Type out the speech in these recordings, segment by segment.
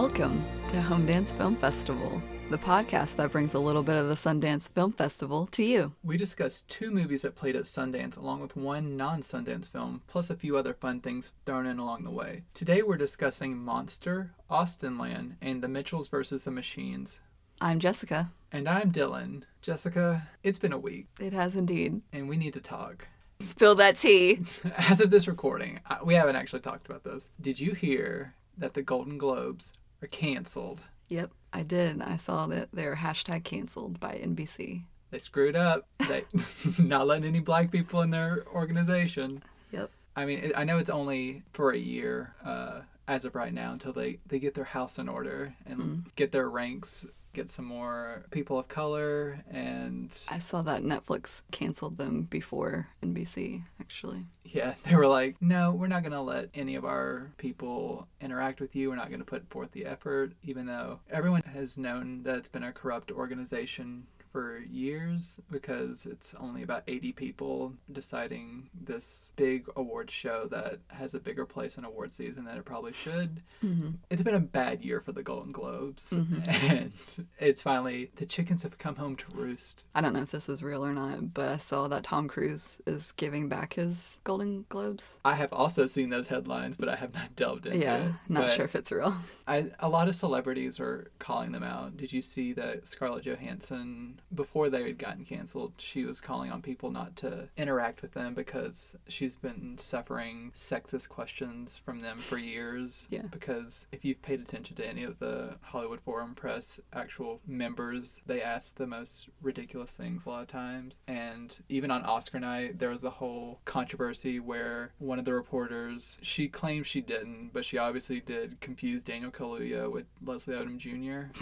Welcome to Home Dance Film Festival, the podcast that brings a little bit of the Sundance Film Festival to you. We discussed two movies that played at Sundance, along with one non Sundance film, plus a few other fun things thrown in along the way. Today we're discussing Monster, Austenland, and The Mitchells vs. the Machines. I'm Jessica. And I'm Dylan. Jessica, it's been a week, It has indeed. and we need to talk. Spill that tea. As of this recording, we haven't actually talked about this. Did you hear that the Golden Globes are canceled? Yep, I did. I saw that they're hashtag canceled by NBC. They screwed up. They not letting any black people in their organization. Yep. I mean, I know it's only for a year uh, as of right now until they, they get their house in order and get their ranks, get some more people of color, and I saw that Netflix canceled them before NBC, actually. yeah, they were like, no, we're not going to let any of our people interact with you. We're not going to put forth the effort, even though everyone has known that it's been a corrupt organization for years because it's only about 80 people deciding this big award show that has a bigger place in award season than it probably should. Mm-hmm. It's been a bad year for the Golden Globes, and it's finally the chickens have come home to roost. I don't know if this is real or not, but I saw that Tom Cruise is giving back his Golden Globes. I have also seen those headlines, but I have not delved into yeah, it. not But sure if it's real. I, a lot of celebrities are calling them out. Did you see that Scarlett Johansson, before they had gotten canceled, she was calling on people not to interact with them because she's been suffering sexist questions from them for years. Yeah. Because if you've paid attention to any of the Hollywood Foreign Press actual members, they ask the most ridiculous things a lot of times. And even on Oscar night, there was a whole controversy where one of the reporters, she claims she didn't, but she obviously did confuse Daniel Kaluuya with Leslie Odom Jr.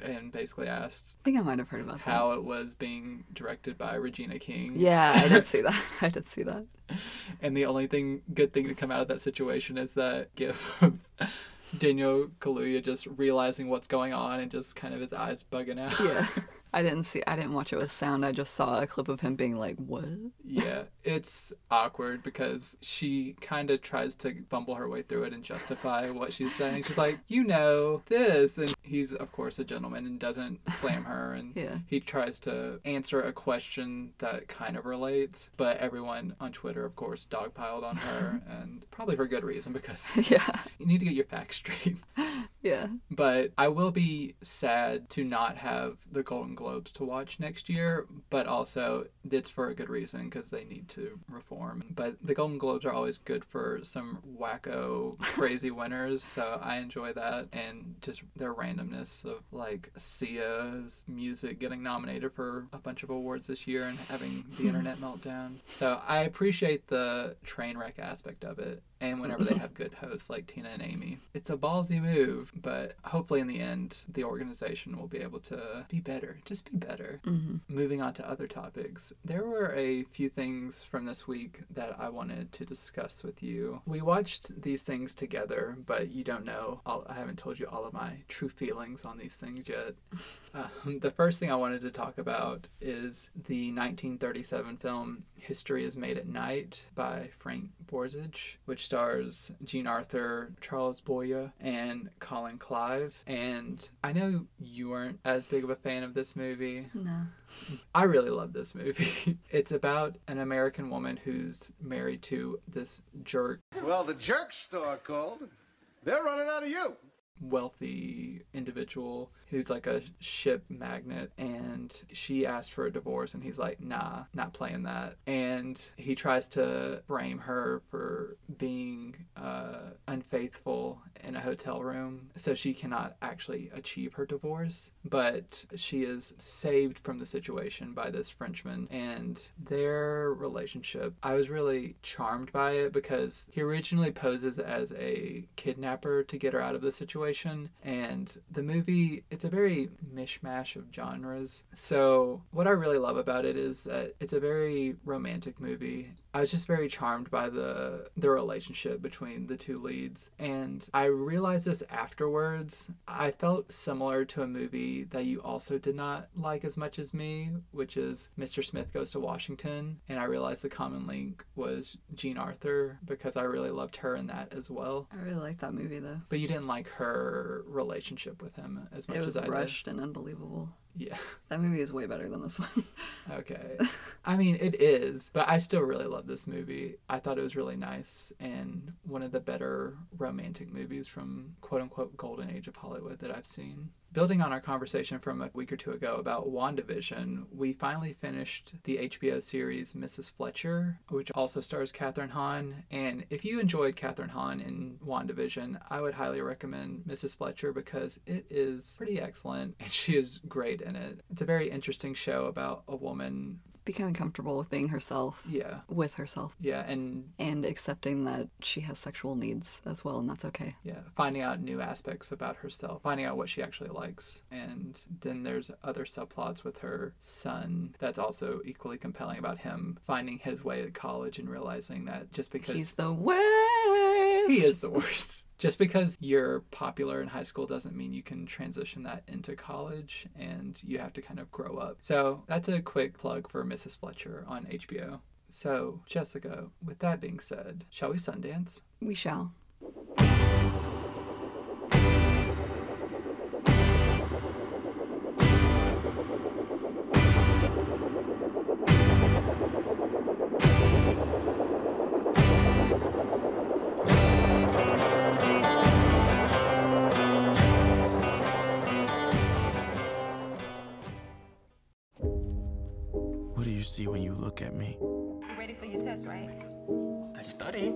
and basically asked I think I might have heard about that. How it was being directed by Regina King. Yeah, I did see that. I did see that. And the only thing good thing to come out of that situation is that gif of Daniel Kaluuya just realizing what's going on and just kind of his eyes bugging out. Yeah. I didn't see I didn't watch it with sound. I just saw a clip of him being like, "What?" yeah, it's awkward because she kind of tries to bumble her way through it and justify what she's saying. She's like, you know, this. And he's, of course, a gentleman and doesn't slam her. And Yeah. he tries to answer a question that kind of relates. But everyone on Twitter, of course, dogpiled on her. and probably for good reason because Yeah. you need to get your facts straight. Yeah. But I will be sad to not have the Golden Globes to watch next year, but also it's for a good reason because they need to reform. But the Golden Globes are always good for some wacko, crazy winners, so I enjoy that and just their randomness of like Sia's music getting nominated for a bunch of awards this year and having the internet meltdown. So I appreciate the train wreck aspect of it and whenever they have good hosts like Tina and Amy. It's a ballsy move, but hopefully in the end, the organization will be able to be better. Just be better. hmm Moving on to other topics, there were a few things from this week that I wanted to discuss with you. We watched these things together, but you don't know. All, I haven't told you all of my true feelings on these things yet. Um, the first thing I wanted to talk about is the 1937 film History is Made at Night by Frank Borzage, which stars Jean Arthur, Charles Boyer, and Colin Clive. And I know you weren't as big of a fan of this movie. No. I really love this movie. it's about an American woman who's married to this jerk, Well, the jerk store called. They're running out of you. wealthy individual who's like a ship magnet, and she asked for a divorce and he's like nah not playing that. And he tries to frame her for being uh, unfaithful in a hotel room so she cannot actually achieve her divorce. But she is saved from the situation by this frenchman and their relationship i was really charmed by it because he originally poses as a kidnapper to get her out of the situation and the movie it's a very mishmash of genres. So what i really love about it is that it's a very romantic movie i was just very charmed by the the relationship between the two leads and i realized this afterwards i felt similar to a movie that you also did not like as much as me which is mr smith goes to washington and i realized the common link was jean arthur because i really loved her in that as well I really like that movie though. but you didn't like her relationship with him as much as I did. It was as rushed and unbelievable. Yeah. That movie is way better than this one. Okay. I mean, it is, but I still really love this movie. I thought it was really nice and one of the better romantic movies from quote unquote golden age of Hollywood that I've seen. Building on our conversation from a week or two ago about WandaVision, we finally finished the HBO series Mrs. Fletcher, which also stars Kathryn Hahn. And if you enjoyed Kathryn Hahn in WandaVision, I would highly recommend Mrs. Fletcher because it is pretty excellent and she is great in it. It's a very interesting show about a woman. Becoming comfortable with being herself, Yeah. with herself, Yeah. And and accepting that she has sexual needs as well, and that's okay. yeah, finding out new aspects about herself, finding out what she actually likes. And then there's other subplots with her son that's also equally compelling about him finding his way at college and realizing that just because He's the worst. he is the worst. Just because you're popular in high school doesn't mean you can transition that into college and you have to kind of grow up. So that's a quick plug for Mrs. Fletcher on HBO. So, Jessica, with that being said, shall we Sundance? We shall. See when you look at me? You ready for your test, right? I study.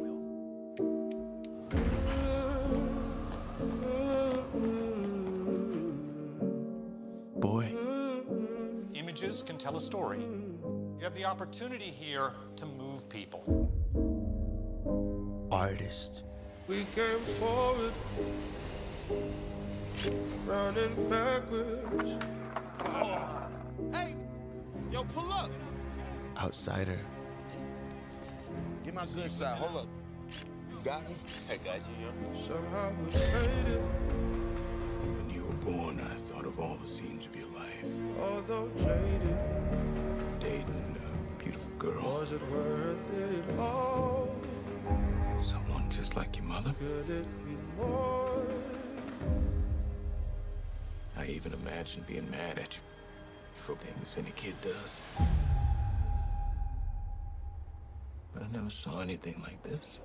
Boy, Images can tell a story. You have the opportunity here to move people. artist. We came forward, running backwards. Hey, yo, pull up. Outsider. Get my good side. Hold up. You got me? I got you, yo. Somehow we made it, When you were born, I thought of all the scenes of your life. although jaded. Dating a beautiful girl. Was it worth it all? Someone just like your mother. Could it be more? I even imagined being mad at you for things any kid does. I never saw anything like this.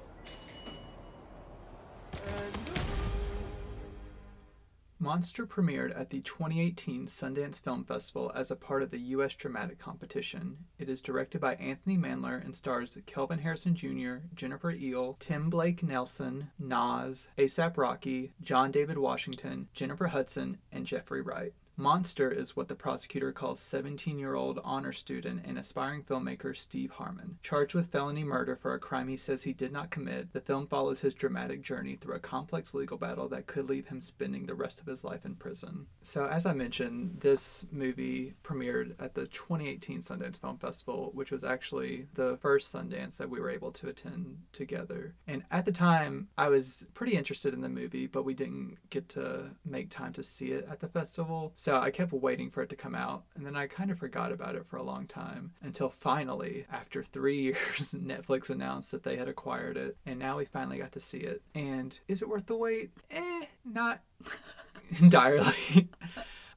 Monster premiered at the 2018 Sundance Film Festival as a part of the U.S. Dramatic Competition. It is directed by Anthony Mandler and stars Kelvin Harrison Jr., Jennifer Ehle, Tim Blake Nelson, Nas, ASAP Rocky, John David Washington, Jennifer Hudson, and Jeffrey Wright. Monster is what the prosecutor calls 17 year old honor student and aspiring filmmaker Steve Harmon. Charged with felony murder for a crime he says he did not commit, the film follows his dramatic journey through a complex legal battle that could leave him spending the rest of his life in prison. So, as I mentioned, this movie premiered at the 2018 Sundance Film Festival, which was actually the first Sundance that we were able to attend together. And at the time, I was pretty interested in the movie, but we didn't get to make time to see it at the festival. So I kept waiting for it to come out, and then I kind of forgot about it for a long time until finally, after three years, Netflix announced that they had acquired it, and now we finally got to see it. And is it worth the wait? Eh, not entirely.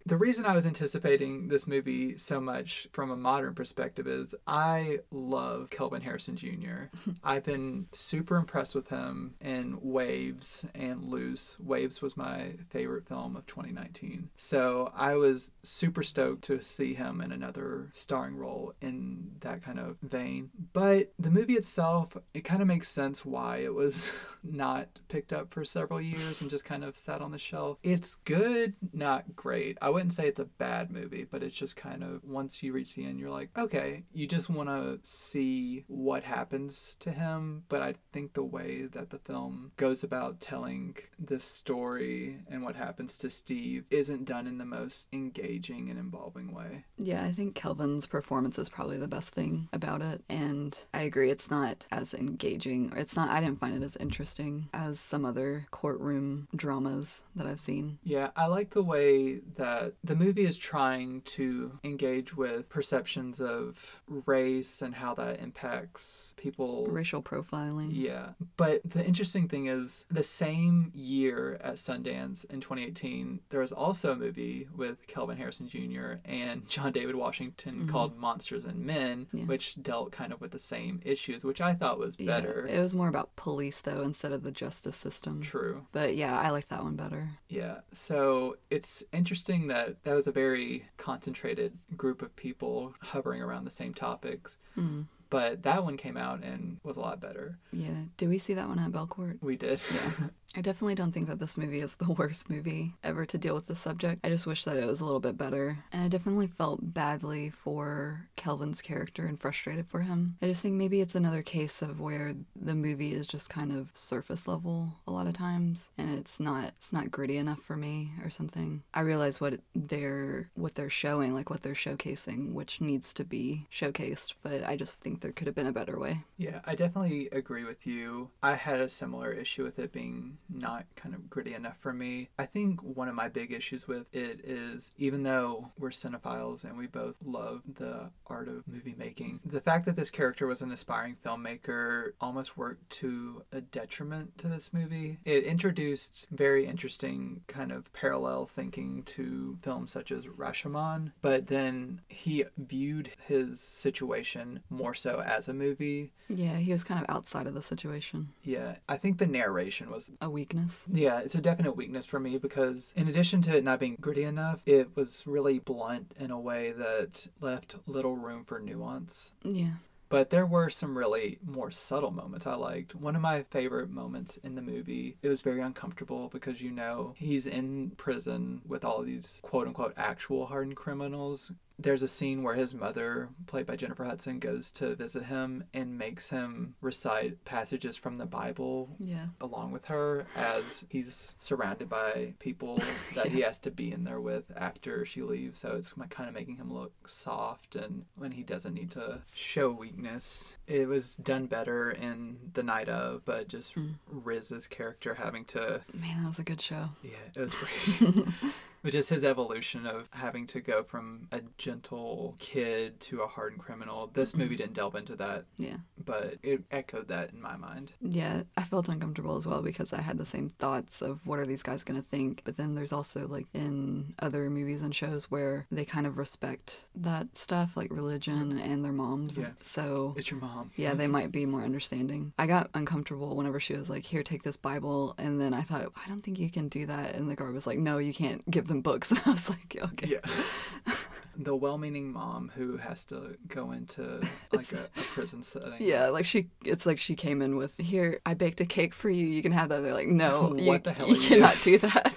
The reason I was anticipating this movie so much from a modern perspective is I love Kelvin Harrison Jr. I've been super impressed with him in Waves and Luce. Waves was my favorite film of 2019. So I was super stoked to see him in another starring role in that kind of vein. But the movie itself, it kind of makes sense why it was not picked up for several years and just kind of sat on the shelf. It's good, not great. I wouldn't say it's a bad movie, but it's just kind of once you reach the end, you're like, okay, you just want to see what happens to him. But I think the way that the film goes about telling this story and what happens to Steve isn't done in the most engaging and involving way. Yeah, I think Kelvin's performance is probably the best thing about it. And I agree, it's not as engaging. It's not, I didn't find it as interesting as some other courtroom dramas that I've seen. Yeah, I like the way that that the movie is trying to engage with perceptions of race and how that impacts people. Racial profiling. Yeah. But the interesting thing is, the same year at Sundance in 2018, there was also a movie with Kelvin Harrison Jr. and John David Washington mm-hmm. called Monsters and Men, Yeah. which dealt kind of with the same issues, which I thought was Yeah, better. It was more about police though instead of the justice system. True. But yeah, I like that one better. Yeah. So it's interesting that that was a very concentrated group of people hovering around the same topics. Mm. But that one came out and was a lot better. Yeah. Did we see that one at Belcourt? We did. Yeah. I definitely don't think that this movie is the worst movie ever to deal with the subject. I just wish that it was a little bit better. And I definitely felt badly for Kelvin's character and frustrated for him. I just think maybe it's another case of where the movie is just kind of surface level a lot of times and it's not it's not gritty enough for me or something. I realize what they're what they're showing, like what they're showcasing, which needs to be showcased, but I just think there could have been a better way. Yeah, I definitely agree with you. I had a similar issue with it being not kind of gritty enough for me. I think one of my big issues with it is even though we're cinephiles and we both love the art of movie making, the fact that this character was an aspiring filmmaker almost worked to a detriment to this movie. It introduced very interesting kind of parallel thinking to films such as Rashomon, but then he viewed his situation more so as a movie. Yeah, he was kind of outside of the situation. Yeah, I think the narration was A weakness. yeah, it's a definite weakness for me because in addition to it not being gritty enough, it was really blunt in a way that left little room for nuance. Yeah. But there were some really more subtle moments I liked. One of my favorite moments in the movie, it was very uncomfortable because you know he's in prison with all these quote unquote actual hardened criminals. There's a scene where his mother, played by Jennifer Hudson, goes to visit him and makes him recite passages from the Bible Yeah. along with her as he's surrounded by people that he has to be in there with after she leaves. So it's kind of making him look soft and when he doesn't need to show weakness. It was done better in The Night of, but just mm. Riz's character having to, Man, that was a good show. yeah, it was great. But is his evolution of having to go from a gentle kid to a hardened criminal. This movie mm. didn't delve into that, Yeah. but it echoed that in my mind. Yeah, I felt uncomfortable as well because I had the same thoughts of what are these guys going to think. But then there's also like in other movies and shows where they kind of respect that stuff, like religion mm. and their moms. Yeah. So It's your mom. yeah, they might be more understanding. I got uncomfortable whenever she was like, "Here, take this Bible," and then I thought, "I don't think you can do that." And the guard was like, "No, you can't give them books." And I was like, "Okay." Yeah. the well-meaning mom who has to go into like a, a prison setting. Yeah, like she, it's like she came in with, "Here, I baked a cake for you. You can have that." They're like, "No, you, What the hell you you cannot do that."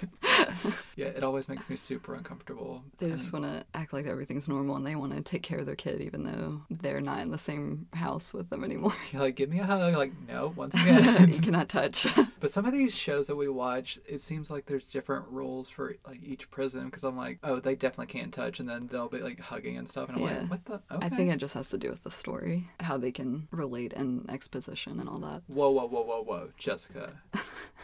Yeah, it always makes me super uncomfortable. They just want to act like everything's normal and they want to take care of their kid even though they're not in the same house with them anymore. You're like, give me a hug. Like, no, once again, you cannot touch. but some of these shows that we watch, it seems like there's different rules for like each prison. Because I'm like, oh, they definitely can't touch, and then they'll be like hugging and stuff, and I'm Yeah. like, what the? Okay. I think it just has to do with the story, how they can relate and exposition and all that. Whoa, whoa, whoa, whoa, whoa, Jessica.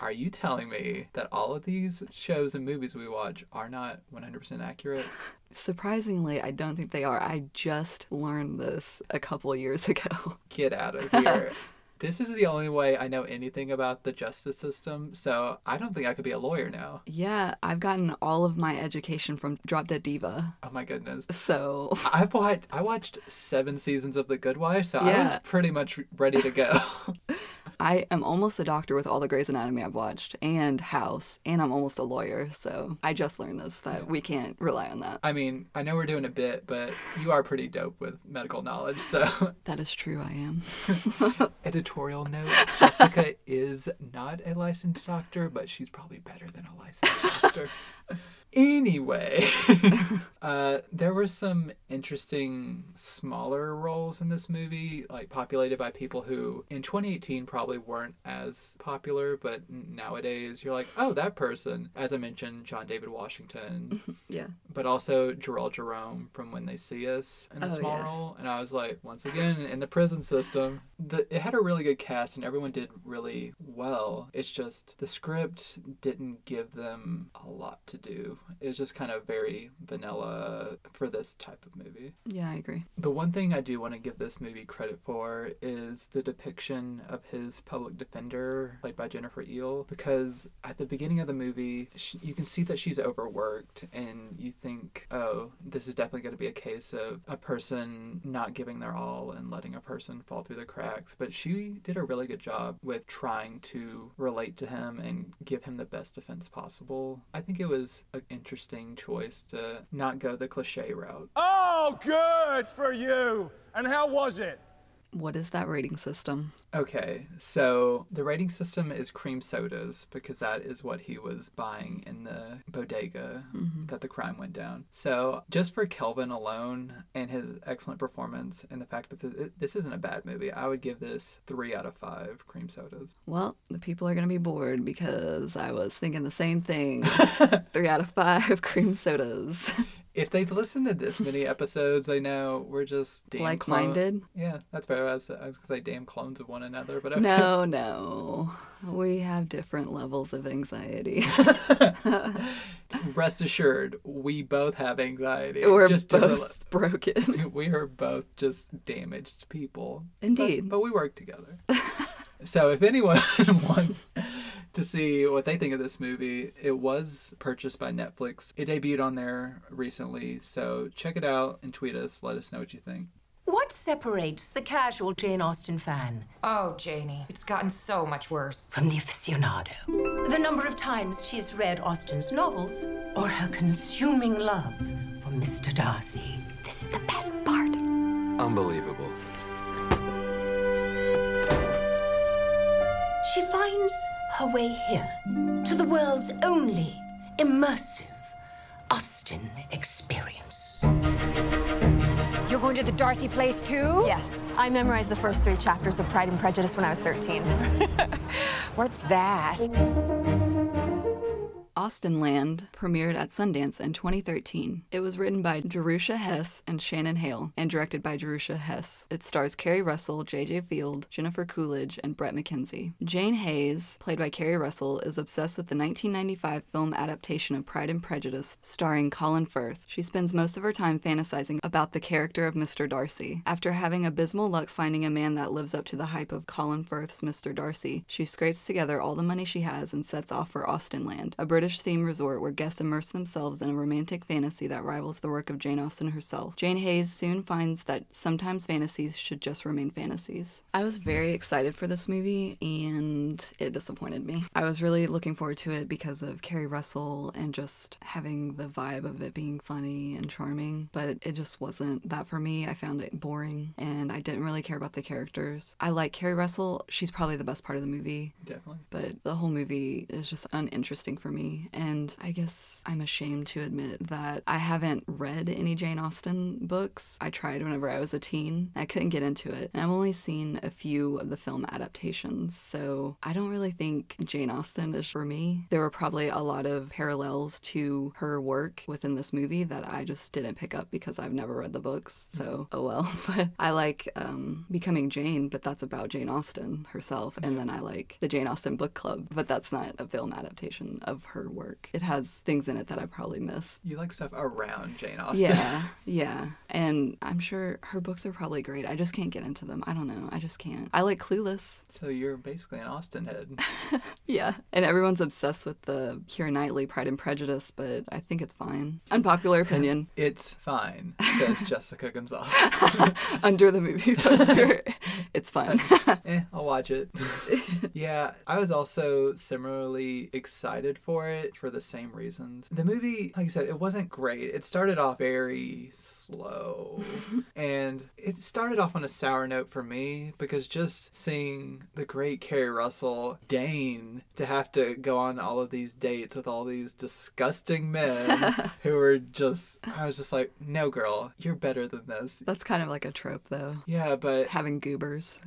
are you telling me that all of these shows and movies we watch are not 100% accurate? Surprisingly, I don't think they are. I just learned this a couple years ago. Get out of here. this is the only way I know anything about the justice system, so I don't think I could be a lawyer now. Yeah, I've gotten all of my education from Drop Dead Diva. Oh my goodness. So, I've watched I watched seven seasons of The Good Wife, so I was pretty much ready to go. I am almost a doctor with all the Grey's Anatomy I've watched and House, and I'm almost a lawyer. So, I just learned this that we can't rely on that. I mean, I know we're doing a bit, but you are pretty dope with medical knowledge, so That is true, I am. editorial note Jessica is not a licensed doctor, but she's probably better than a licensed doctor. Anyway, uh, there were some interesting smaller roles in this movie, like populated by people who in 2018 probably weren't as popular, but nowadays you're like, oh, that person. As I mentioned, John David Washington, Yeah. but also Jharrel Jerome from When They See Us in a Oh, small yeah. role. And I was like, once again, in the prison system, the, it had a really good cast and everyone did really well. It's just the script didn't give them a lot to do. Too. It was just kind of very vanilla for this type of movie. Yeah, I agree. The one thing I do want to give this movie credit for is the depiction of his public defender, played by Jennifer Ehle, because at the beginning of the movie, sh you can see that she's overworked, and you think, oh, this is definitely going to be a case of a person not giving their all and letting a person fall through the cracks. But she did a really good job with trying to relate to him and give him the best defense possible. I think it was an interesting choice to not go the cliche route. Oh, good for you. And how was it? What is that rating system? Okay, so the rating system is cream sodas because that is what he was buying in the bodega mm-hmm. that the crime went down. So just for Kelvin alone and his excellent performance and the fact that this, this isn't a bad movie, I would give this three out of five cream sodas. Well, the people are going to be bored because I was thinking the same thing. Three out of five cream sodas. If they've listened to this many episodes, they know we're just damn Like-minded? clone- Yeah, that's better. I was, I was gonna say damn clones of one another, but okay. No, no. We have different levels of anxiety. Rest assured, we both have anxiety. We're just both broken. we are both just damaged people. But- Indeed. But, we work together. so if anyone wants to see what they think of this movie, it was purchased by Netflix. It debuted on there recently. So check it out and tweet us. Let us know what you think. What separates the casual Jane Austen fan Oh, Janie, it's gotten so much worse. from the aficionado? The number of times she's read Austen's novels or her consuming love for Mr. Darcy. This is the best part. Unbelievable. She finds her way here to the world's only immersive Austen experience. You're going to the Darcy place too? Yes, I memorized the first three chapters of Pride and Prejudice when I was 13. What's that? Austenland premiered at Sundance in 2013. It was written by Jerusha Hess and Shannon Hale and directed by Jerusha Hess. It stars Keri Russell, J.J. Field, Jennifer Coolidge, and Bret McKenzie. Jane Hayes, played by Keri Russell, is obsessed with the 1995 film adaptation of Pride and Prejudice starring Colin Firth. She spends most of her time fantasizing about the character of Mr. Darcy. After having abysmal luck finding a man that lives up to the hype of Colin Firth's Mr. Darcy, she scrapes together all the money she has and sets off for Austenland, a British themed resort where guests immerse themselves in a romantic fantasy that rivals the work of Jane Austen herself. Jane Hayes soon finds that sometimes fantasies should just remain fantasies. I was very excited for this movie and it disappointed me. I was really looking forward to it because of Keri Russell and just having the vibe of it being funny and charming, but it, it just wasn't that for me. I found it boring and I didn't really care about the characters. I like Keri Russell, she's probably the best part of the movie Definitely. but the whole movie is just uninteresting for me. And I guess I'm ashamed to admit that I haven't read any Jane Austen books. I tried whenever I was a teen. I couldn't get into it. And I've only seen a few of the film adaptations. So I don't really think Jane Austen is for me. There were probably a lot of parallels to her work within this movie that I just didn't pick up because I've never read the books. So, oh well. But I like um, Becoming Jane, but that's about Jane Austen herself. And then I like the Jane Austen book club, but that's not a film adaptation of her work. It has things in it that I probably miss. You like stuff around Jane Austen. Yeah, yeah. And I'm sure her books are probably great. I just can't get into them. I don't know. I just can't. I like Clueless. So you're basically an Austen head. Yeah. And everyone's obsessed with the Keira Knightley Pride and Prejudice, but I think it's fine. Unpopular opinion. It's fine, says Jessica Gonzalez. Under the movie poster, it's fine. eh, I'll watch it. yeah, I was also similarly excited for it for the same reasons. The movie, like I said, it wasn't great. It started off very slow. and it started off on a sour note for me because just seeing the great Keri Russell deign to have to go on all of these dates with all these disgusting men who were just, I was just like, no, girl, you're better than this. That's kind of like a trope, though. Yeah, but Having goobers.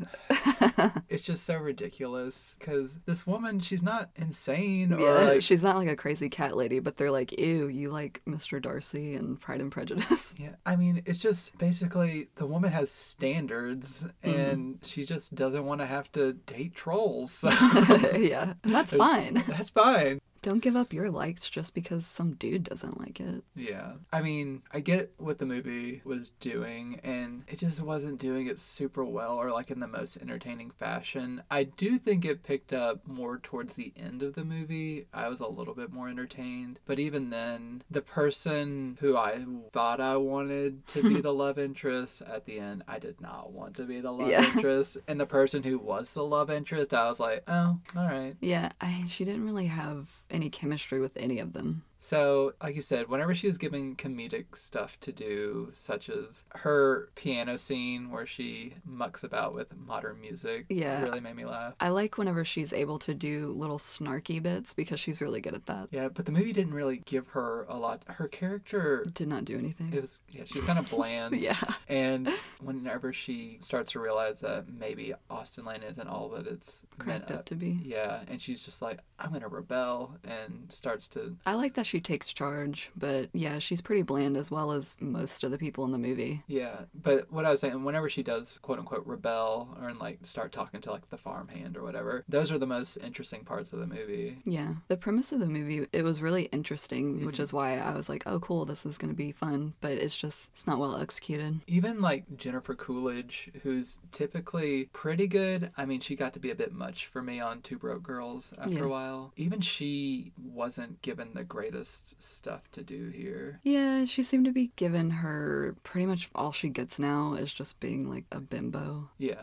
it's just so ridiculous because this woman, she's not insane or Yeah, like. she's not like a crazy cat lady, but they're like, ew, you like Mr. Darcy and Pride and Prejudice. Yeah, I mean, it's just basically the woman has standards mm-hmm. and she just doesn't want to have to date trolls. So yeah, and that's fine. that's fine. Don't give up your likes just because some dude doesn't like it. Yeah. I mean, I get what the movie was doing, and it just wasn't doing it super well or like in the most entertaining fashion. I do think it picked up more towards the end of the movie. I was a little bit more entertained. But even then, the person who I thought I wanted to be the love interest at the end, I did not want to be the love Yeah. interest. And the person who was the love interest, I was like, oh, all right. Yeah, I, she didn't really have any chemistry with any of them. So, like you said, whenever she was given comedic stuff to do, such as her piano scene where she mucks about with modern music, Yeah. really made me laugh. I like whenever she's able to do little snarky bits because she's really good at that. Yeah, but the movie didn't really give her a lot. Her character Did not do anything. It was yeah, she was kind of bland. Yeah. And whenever she starts to realize that maybe Austenland isn't all that it's meant Cracked up to be. Yeah, and she's just like, I'm gonna rebel, and starts to I like that she takes charge, but yeah, she's pretty bland as well as most of the people in the movie. Yeah, but what I was saying, whenever she does quote unquote rebel or like start talking to like the farmhand or whatever, those are the most interesting parts of the movie. Yeah. The premise of the movie, it was really interesting, which Mhm. is why I was like, oh, cool, this is to be fun. But it's just, it's not well executed. Even like Jennifer Coolidge, who's typically pretty good. I mean, she got to be a bit much for me on Two Broke Girls after Yeah. a while. Even she wasn't given the greatest stuff to do here. Yeah, she seemed to be given her pretty much all she gets now is just being like a bimbo. Yeah.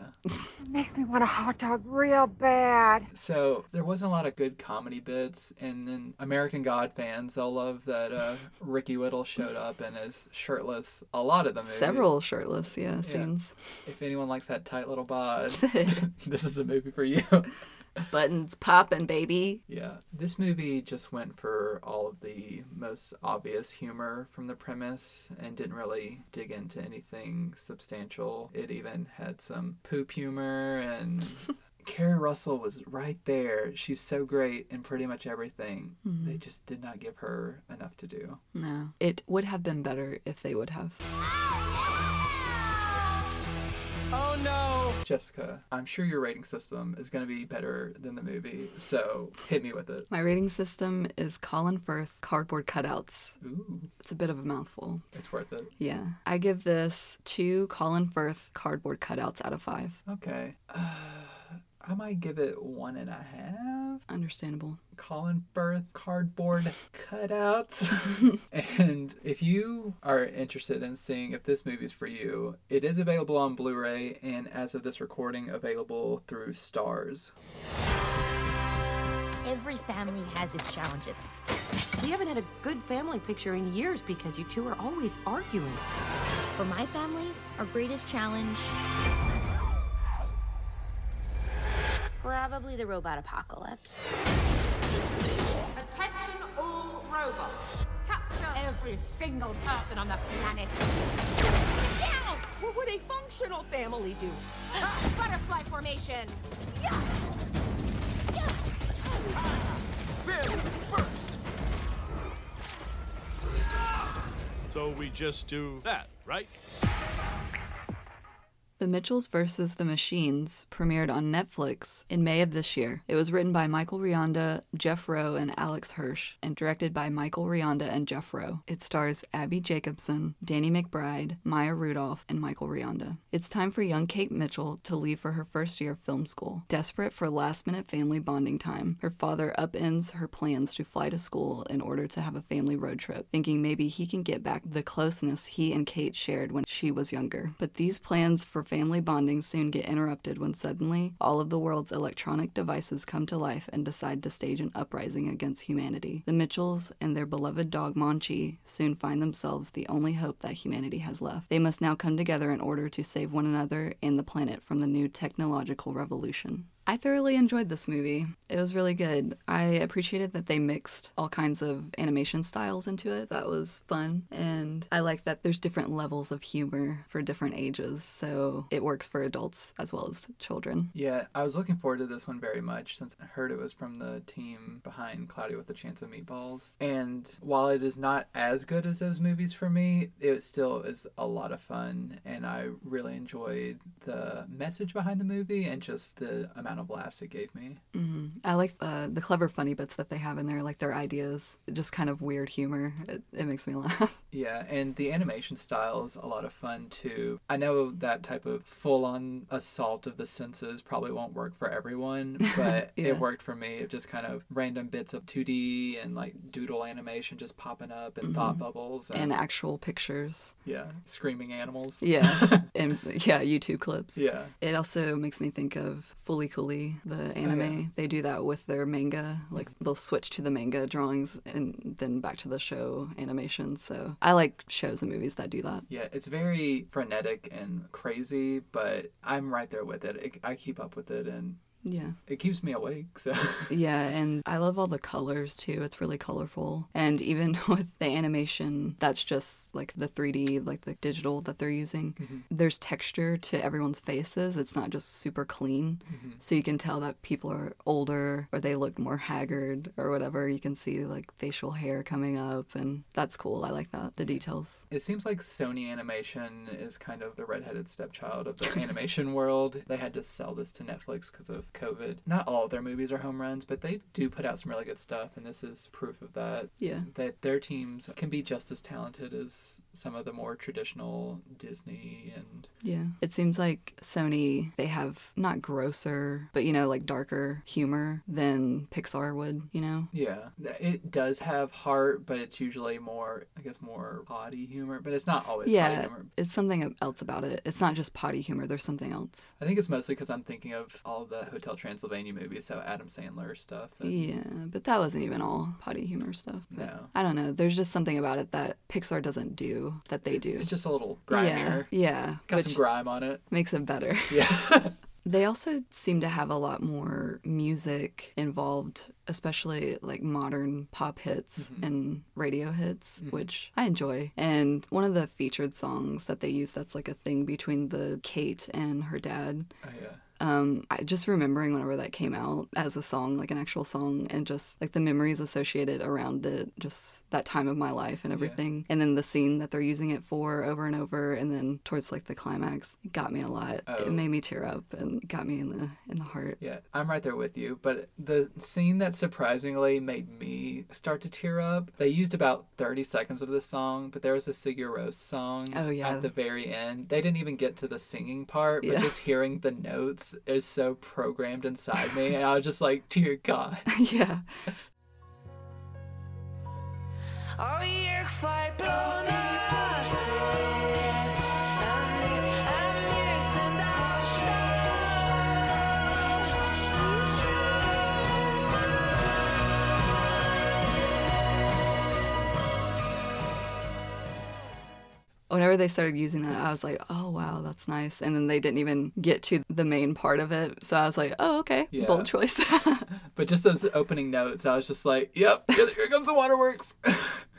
Makes me want a hot dog real bad. So there wasn't a lot of good comedy bits, and then American God fans they'll love that uh, Ricky Whittle showed up and is shirtless a lot of the movie. Several shirtless, yeah, scenes. If anyone likes that tight little bod, this is the movie for you. Buttons popping, baby. Yeah, this movie just went for all of the most obvious humor from the premise and didn't really dig into anything substantial. It even had some poop humor and Keri Russell was right there. She's so great in pretty much everything. Mhm. They just did not give her enough to do. No. It would have been better if they would have. Oh no! Jessica, I'm sure your rating system is going to be better than the movie, so hit me with it. My rating system is Colin Firth cardboard cutouts. Ooh, It's a bit of a mouthful. it's worth it. Yeah. I give this two Colin Firth cardboard cutouts out of five. Okay. Uh, I might give it one and a half. Understandable. Colin Firth cardboard cutouts. and if you are interested in seeing if this movie is for you, it is available on Blu ray and as of this recording, available through Stars. Every family has its challenges. We haven't had a good family picture in years because you two are always arguing. For my family, our greatest challenge. Probably the robot apocalypse. Attention all robots. Capture every single person on the planet. Down! What would a functional family do? Butterfly formation. Barely first. So we just do that, right? The Mitchells vs. the Machines premiered on Netflix in May of this year. It was written by Michael Rianda, Jeff Rowe, and Alex Hirsch, and directed by Michael Rianda and Jeff Rowe. It stars Abbi Jacobson, Danny McBride, Maya Rudolph, and Michael Rianda. It's time for young Kate Mitchell to leave for her first year of film school. Desperate for last minute family bonding time, her father upends her plans to fly to school in order to have a family road trip, thinking maybe he can get back the closeness he and Kate shared when she was younger. But these plans for family bonding soon get interrupted when suddenly all of the world's electronic devices come to life and decide to stage an uprising against humanity. The Mitchells and their beloved dog Monchi soon find themselves the only hope that humanity has left. They must now come together in order to save one another and the planet from the new technological revolution. I thoroughly enjoyed this movie. It was really good. I appreciated that they mixed all kinds of animation styles into it. That was fun. And I like that there's different levels of humor for different ages. So it works for adults as well as children. Yeah, I was looking forward to this one very much since I heard it was from the team behind Cloudy with a Chance of Meatballs. And while it is not as good as those movies for me, it still is a lot of fun. And I really enjoyed the message behind the movie and just the amount amount of laughs it gave me. hmm I like uh, the clever, funny bits that they have in there, like their ideas, just kind of weird humor. It, it makes me laugh. Yeah, and the animation style is a lot of fun too. I know that type of full on assault of the senses probably won't work for everyone, but Yeah. it worked for me. It just kind of random bits of 2D and like doodle animation just popping up and thought Mhm. bubbles and actual pictures. yeah, screaming animals. Yeah, and yeah, YouTube clips. Yeah. It also makes me think of Fooly Cooly, the anime. yeah. They do that with their manga. Like they'll switch to the manga drawings and then back to the show animation. So I like shows and movies that do that. Yeah, it's very frenetic and crazy, but I'm right there with it. it I keep up with it and Yeah. it keeps me awake. So Yeah, and I love all the colors too. It's really colorful. And even with the animation, that's just like the 3D, like the digital that they're using. Mhm. There's texture to everyone's faces. It's not just super clean. Mhm. So you can tell that people are older or they look more haggard or whatever. You can see like facial hair coming up, and that's cool. I like that. The details. It seems like Sony Animation is kind of the redheaded stepchild of the animation world. They had to sell this to Netflix because of COVID. Not all of their movies are home runs, but they do put out some really good stuff, and this is proof of that. Yeah. That their teams can be just as talented as some of the more traditional Disney and Yeah. It seems like Sony, they have not grosser, but you know, like darker humor than Pixar would, you know? yeah, it does have heart, but it's usually more, I guess, more potty humor. But it's not always potty yeah, it's something else about it. It's not just potty humor, there's something else. I think it's mostly because I'm thinking of all the Hotel Transylvania movies, so Adam Sandler stuff. and- Yeah, but that wasn't even all potty humor stuff. But No. I don't know. There's just something about it that Pixar doesn't do that they do. It's just a little Yeah, grimier. yeah. Got some grime on it. Makes it better. Yeah. They also seem to have a lot more music involved, especially like modern pop hits Mm-hmm. and radio hits, which I enjoy. And one of the featured songs that they use that's like a thing between the Kate and her dad. Oh, yeah. Um, I just remembering whenever that came out as a song, like an actual song, and just like the memories associated around it, just that time of my life and everything. And then the scene that they're using it for over and over, and then towards like the climax, it got me a lot. Oh. It made me tear up and got me in the in the heart. Yeah, I'm right there with you. But the scene that surprisingly made me start to tear up, they used about 30 seconds of this song, but there was a Sigur Rós song Oh, yeah. at the very end. They didn't even get to the singing part, but Yeah. just hearing the notes is so programmed inside me. And I was just like, dear God. yeah. Whenever they started using that, I was like, "Oh wow, that's nice." And then they didn't even get to the main part of it, so I was like, "Oh okay, Yeah. bold choice." But just those opening notes, I was just like, yep, here, here comes the waterworks.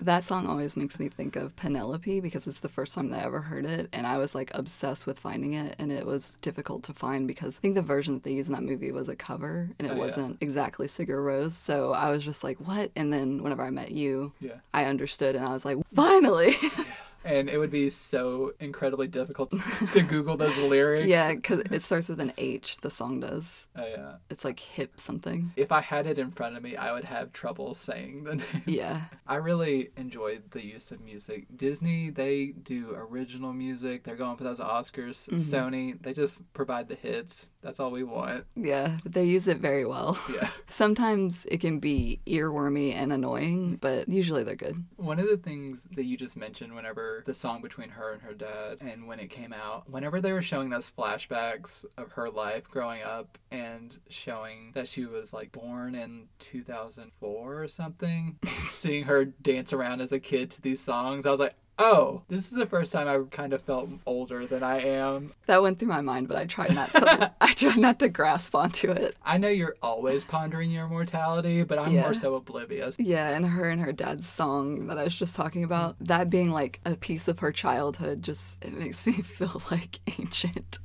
That song always makes me think of Penelope because it's the first time that I ever heard it, and I was like obsessed with finding it, and it was difficult to find because I think the version that they used in that movie was a cover, and it Oh, wasn't exactly Sigur Rós. So I was just like, "What?" And then whenever I met you, Yeah. I understood, and I was like, "Finally!" and it would be so incredibly difficult to Google those lyrics. yeah, because it starts with an H. The song does. Oh, yeah. It's like hip something. If I had it in front of me, I would have trouble saying the name. Yeah. I really enjoyed the use of music. Disney, they do original music. They're going for those Oscars. Mhm. Sony, they just provide the hits. That's all we want. Yeah, but they use it very well. Yeah. Sometimes it can be earwormy and annoying, but usually they're good. One of the things that you just mentioned whenever the song between her and her dad and when it came out, whenever they were showing those flashbacks of her life growing up and showing that she was like born in 2004 or something, seeing her dance around as a kid to these songs, I was like, oh, this is the first time I kind of felt older than I am. That went through my mind, but I tried not to. I tried not to grasp onto it. I know you're always pondering your mortality, but I'm Yeah. more so oblivious. Yeah, and her and her dad's song that I was just talking about, that being like a piece of her childhood, just it makes me feel like ancient.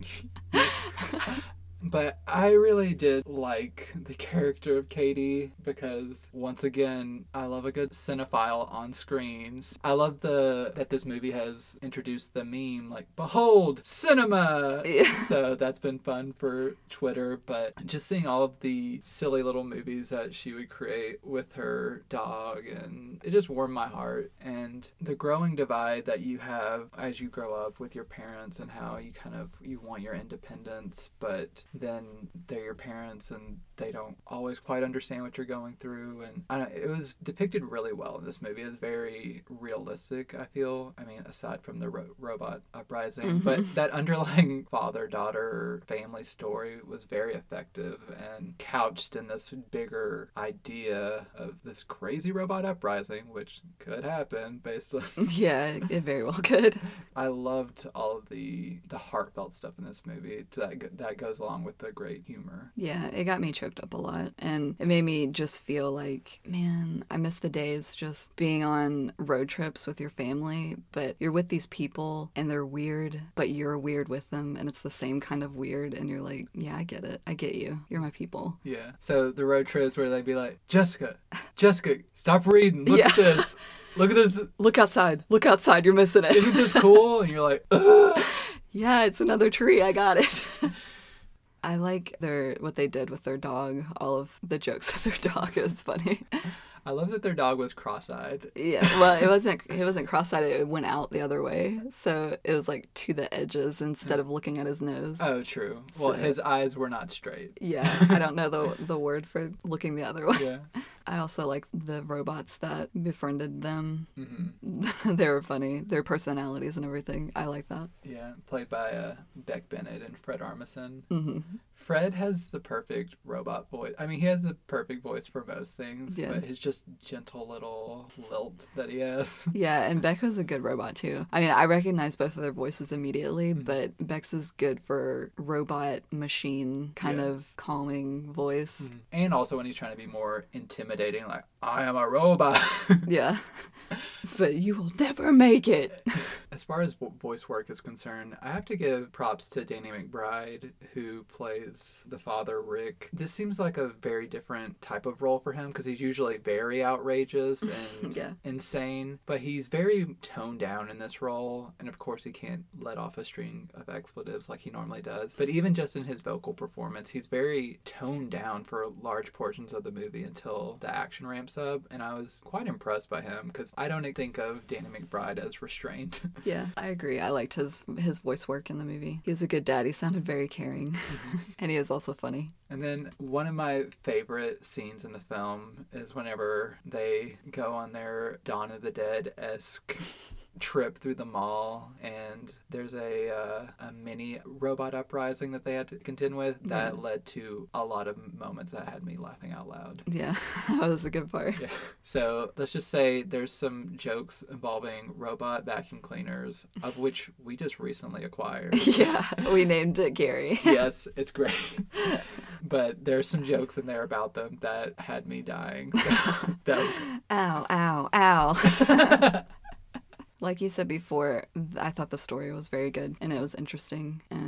But I really did like the character of Katie because once again, I love a good cinephile on screens. I love the that this movie has introduced the meme like behold cinema. Yeah. so that's been fun for Twitter, but just seeing all of the silly little movies that she would create with her dog and it just warmed my heart and the growing divide that you have as you grow up with your parents and how you kind of you want your independence but then they're your parents and they don't always quite understand what you're going through and I don't, it was depicted really well in this movie it's very realistic i feel i mean aside from the ro- robot uprising Mhm. but that underlying father daughter family story was very effective and couched in this bigger idea of this crazy robot uprising which could happen based on Yeah, it very well could. I loved all of the the heartfelt stuff in this movie that that goes along with the great humor. Yeah, it got me choked up a lot. And it made me just feel like, man, I miss the days just being on road trips with your family, but you're with these people and they're weird, but you're weird with them. And it's the same kind of weird. And you're like, yeah, I get it. I get you. You're my people. Yeah. So the road trips where they'd be like, Jessica, Jessica, stop reading. Look Yeah. at this. Look at this. Look outside. Look outside. You're missing it. Isn't this cool? And you're like, Ugh. yeah, it's another tree. I got it. I like their what they did with their dog. All of the jokes with their dog is funny. I love that their dog was cross-eyed. Yeah, well, it wasn't it wasn't cross-eyed. It went out the other way, so it was like to the edges instead of looking at his nose. Oh, true. Well, So- his eyes were not straight. Yeah, I don't know the the word for looking the other way. Yeah. I also like the robots that befriended them. Mhm. they were funny. Their personalities and everything. I like that. Yeah, played by uh, Beck Bennett and Fred Armisen. hmm Fred has the perfect robot voice. I mean, he has the perfect voice for most things, Yeah. but his just gentle little lilt that he has. Yeah, and Beck was a good robot too. I mean, I recognize both of their voices immediately, but Beck's is good for robot machine kind Yeah. of calming voice. and also when he's trying to be more intimidating, like, I am a robot. Yeah. but you will never make it. as far as voice work is concerned, I have to give props to Danny McBride, who plays the father, Rick. This seems like a very different type of role for him because he's usually very outrageous and Yeah. insane, but he's very toned down in this role. And of course, he can't let off a string of expletives like he normally does. But even just in his vocal performance, he's very toned down for large portions of the movie until the action ramps up. And I was quite impressed by him because I don't think of Danny McBride as restrained. Yeah, I agree. I liked his his voice work in the movie. He was a good dad. He sounded very caring, mm-hmm. and he was also funny. And then one of my favorite scenes in the film is whenever they go on their Dawn of the Dead esque trip through the mall, and there's a uh, a mini robot uprising that they had to contend with that Yeah. led to a lot of moments that had me laughing out loud. Yeah, that was a good part. Yeah. So let's just say there's some jokes involving robot vacuum cleaners, of which we just recently acquired. Yeah, we named it Gary. yes, it's great. but there's some jokes in there about them that had me dying. So that was Ow, ow, ow. Like you said before, I thought the story was very good and it was interesting, and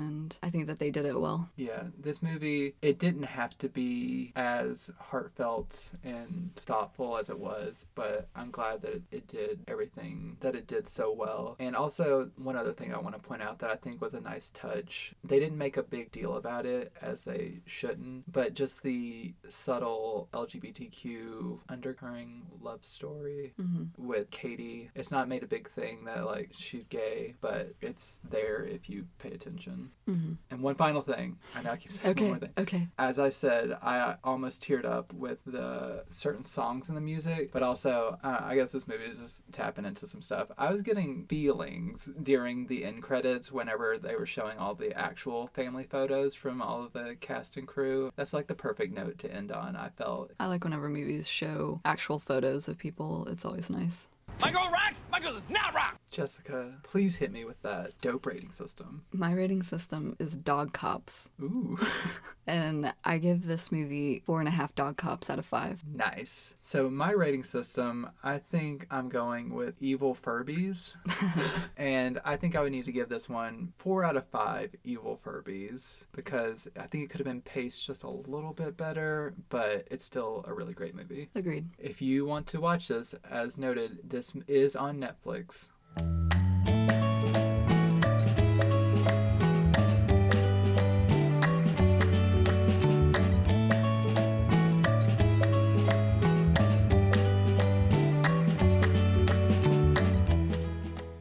I think that they did it well. Yeah, this movie, it didn't have to be as heartfelt and thoughtful as it was, but I'm glad that it, it did everything that it did so well. And also, one other thing I want to point out that I think was a nice touch they didn't make a big deal about it, as they shouldn't, but just the subtle LGBTQ undercurrent love story Mhm. with Katie. It's not made a big thing that, like, she's gay, but it's there if you pay attention. And one final thing. I know I keep saying Okay, one more thing. okay. As I said, I almost teared up with the certain songs in the music, but also uh, I guess this movie is just tapping into some stuff. I was getting feelings during the end credits whenever they were showing all the actual family photos from all of the cast and crew. That's like the perfect note to end on. I felt. I like whenever movies show actual photos of people. It's always nice. My girl rocks. My girl does not rock. Jessica, please hit me with that dope rating system. My rating system is dog cops. Ooh. And I give this movie four and a half dog cops out of five. Nice. So my rating system, I think I'm going with evil Furbies. And I think I would need to give this one four out of five evil Furbies because I think it could have been paced just a little bit better, but it's still a really great movie. Agreed. If you want to watch this, as noted, this is on Netflix.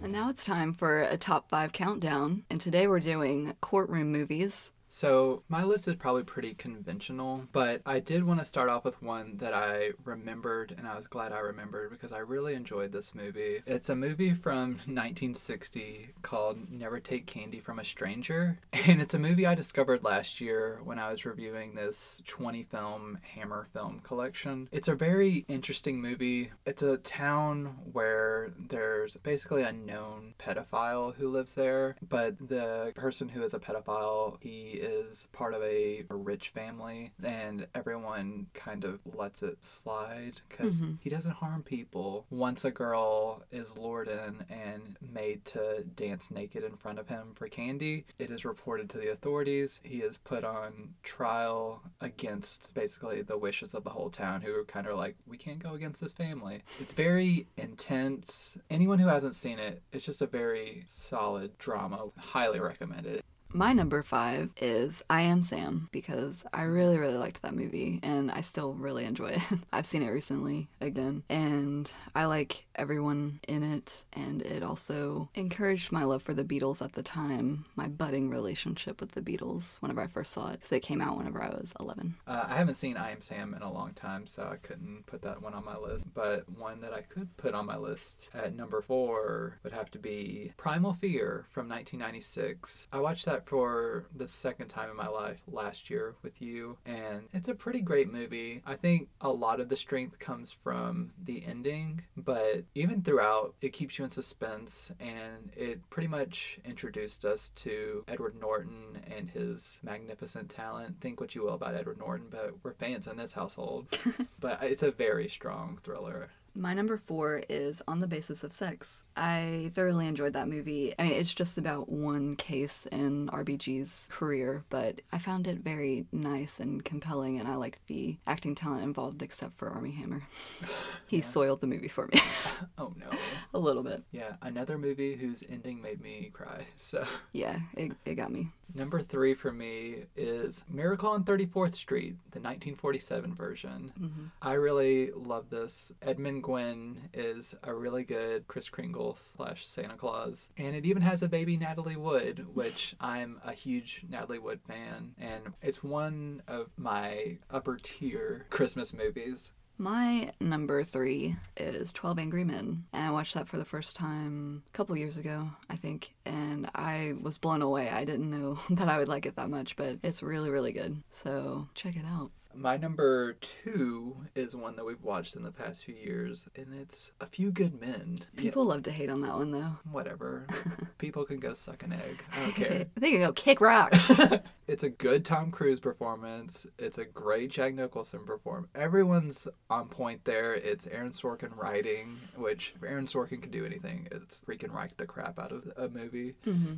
And now it's time for a top five countdown. And today we're doing courtroom movies. So, my list is probably pretty conventional, but I did want to start off with one that I remembered, and I was glad I remembered because I really enjoyed this movie. It's a movie from 1960 called Never Take Candy from a Stranger, and it's a movie I discovered last year when I was reviewing this 20 film Hammer film collection. It's a very interesting movie. It's a town where there's basically a known pedophile who lives there, but the person who is a pedophile, he is part of a, a rich family, and everyone kind of lets it slide because Mhm. he doesn't harm people. Once a girl is lured in and made to dance naked in front of him for candy, it is reported to the authorities. He is put on trial against basically the wishes of the whole town, who are kind of like, we can't go against this family. It's very intense. Anyone who hasn't seen it, it's just a very solid drama. Highly recommend it. My number five is I Am Sam because I really, really liked that movie and I still really enjoy it. I've seen it recently again and I like everyone in it and it also encouraged my love for the Beatles at the time, my budding relationship with the Beatles whenever I first saw it because it came out whenever I was 11. Uh, I haven't seen I Am Sam in a long time, so I couldn't put that one on my list. But one that I could put on my list at number four would have to be Primal Fear from 1996. I watched that for the second time in my life last year with you, and it's a pretty great movie. I think a lot of the strength comes from the ending, but even throughout, it keeps you in suspense, and it pretty much introduced us to Edward Norton and his magnificent talent. Think what you will about Edward Norton, but we're fans in this household. but it's a very strong thriller. My number four is On the Basis of Sex. I thoroughly enjoyed that movie. I mean, it's just about one case in RBG's career, but I found it very nice and compelling, and I liked the acting talent involved, except for Armie Hammer. he soiled the movie for me Oh no. a little bit. Yeah, another movie whose ending made me cry. So, Yeah, it, it got me. Number three for me is Miracle on 34th Street, the 1947 version. Mhm. I really love this. Edmund Gwenn is a really good Kris Kringle slash Santa Claus. And it even has a baby Natalie Wood, which I'm a huge Natalie Wood fan. And it's one of my upper tier Christmas movies. My number three is 12 Angry Men. And I watched that for the first time a couple years ago, I think. And I was blown away. I didn't know that I would like it that much, but it's really, really good. So check it out. My number two is one that we've watched in the past few years, and it's A Few Good Men. Yeah, People love to hate on that one, though. whatever. People can go suck an egg. I don't care. they can go kick rocks. it's a good Tom Cruise performance. It's a great Jack Nicholson performance. Everyone's on point there. It's Aaron Sorkin writing, which if Aaron Sorkin can do anything, it's freaking write the crap out of a movie. hmm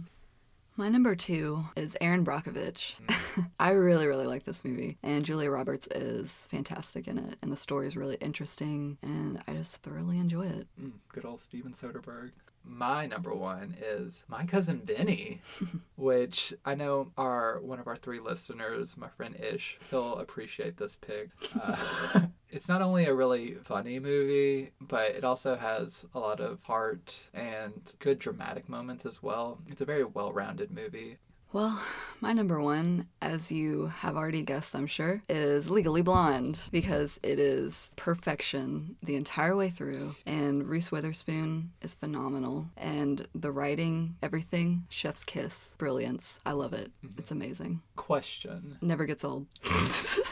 My number two is Erin Brockovich. I really, really like this movie. And Julia Roberts is fantastic in it. And the story is really interesting. And I just thoroughly enjoy it. Mm, good old Steven Soderbergh. My number one is My Cousin Vinny, which I know are one of our three listeners, my friend Ish. He'll appreciate this pick. Uh, it's not only a really funny movie, but it also has a lot of heart and good dramatic moments as well. It's a very well rounded movie. Well, my number one, as you have already guessed, I'm sure, is Legally Blonde because it is perfection the entire way through. And Reese Witherspoon is phenomenal. And the writing, everything, chef's kiss, brilliance. I love it. Mm-hmm. It's amazing. Question Never gets old.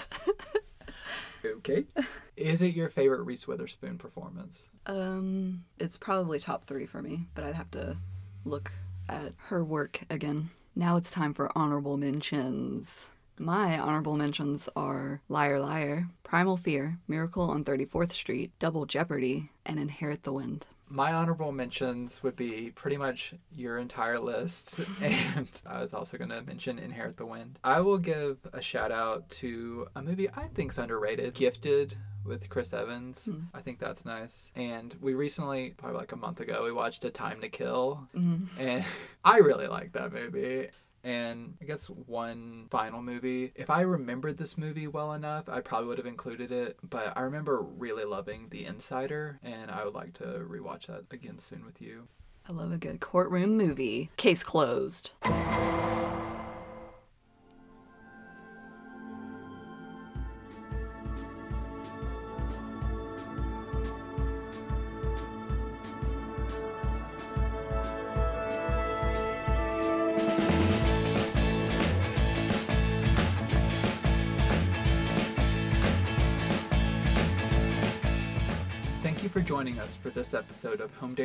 Okay. Is it your favorite Reese Witherspoon performance? Um, it's probably top three for me, but I'd have to look at her work again. Now it's time for honorable mentions. My honorable mentions are Liar Liar, Primal Fear, Miracle on 34th Street, Double Jeopardy, and Inherit the Wind. My honorable mentions would be pretty much your entire list, and I was also going to mention Inherit the Wind. I will give a shout out to a movie I think's underrated, Gifted with Chris Evans. Hmm. I think that's nice. And we recently, probably like a month ago, we watched A Time to Kill, Mhm. and I really like that movie. And I guess one final movie. If I remembered this movie well enough, I probably would have included it. But I remember really loving The Insider, and I would like to rewatch that again soon with you. I love a good courtroom movie. Case closed.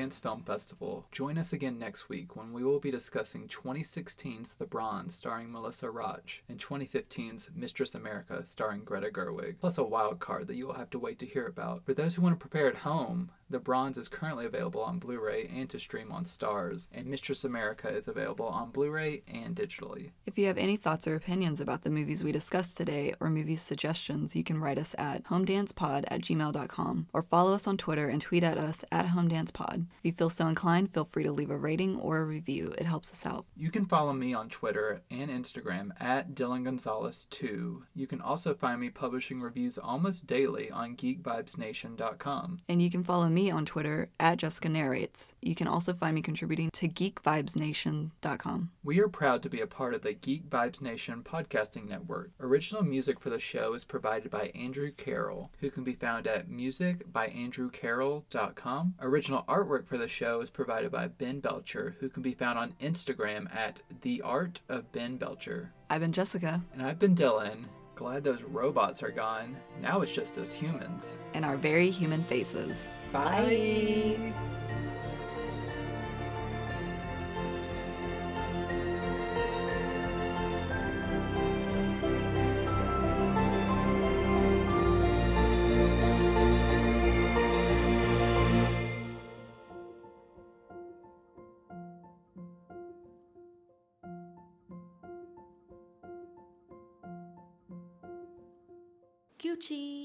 Episode of Home Dance Film Festival. Join us again next week when we will be discussing 2016's The Bronze starring Melissa Rauch and 2015's Mistress America starring Greta Gerwig, plus a wild card that you will have to wait to hear about. For those who want to prepare at home, The Bronze is currently available on Blu-ray and to stream on Starz, and Mistress America is available on Blu-ray and digitally. If you have any thoughts or opinions about the movies we discussed today or movie suggestions, you can write us at homedancepod at gmail.com or follow us on Twitter and tweet at us at homedancepod. If you feel so inclined, feel free to leave a rating or a review. It helps us out. You can follow me on Twitter and Instagram at Dylan Gonzalez2. You can also find me publishing reviews almost daily on geekvibesnation.com. And you can follow me on Twitter at Jessica Narrates. You can also find me contributing to geekvibesnation.com. We are proud to be a part of the Geek Vibes Nation podcasting network. Original music for the show is provided by Andrew Carroll, who can be found at musicbyandrewcarroll.com. Original artwork for the show is provided by Ben Belcher, who can be found on Instagram at the art of Ben Belcher. I've been Jessica. And I've been Dylan. Glad those robots are gone. Now it's just us humans. And our very human faces. Bye. Gucci.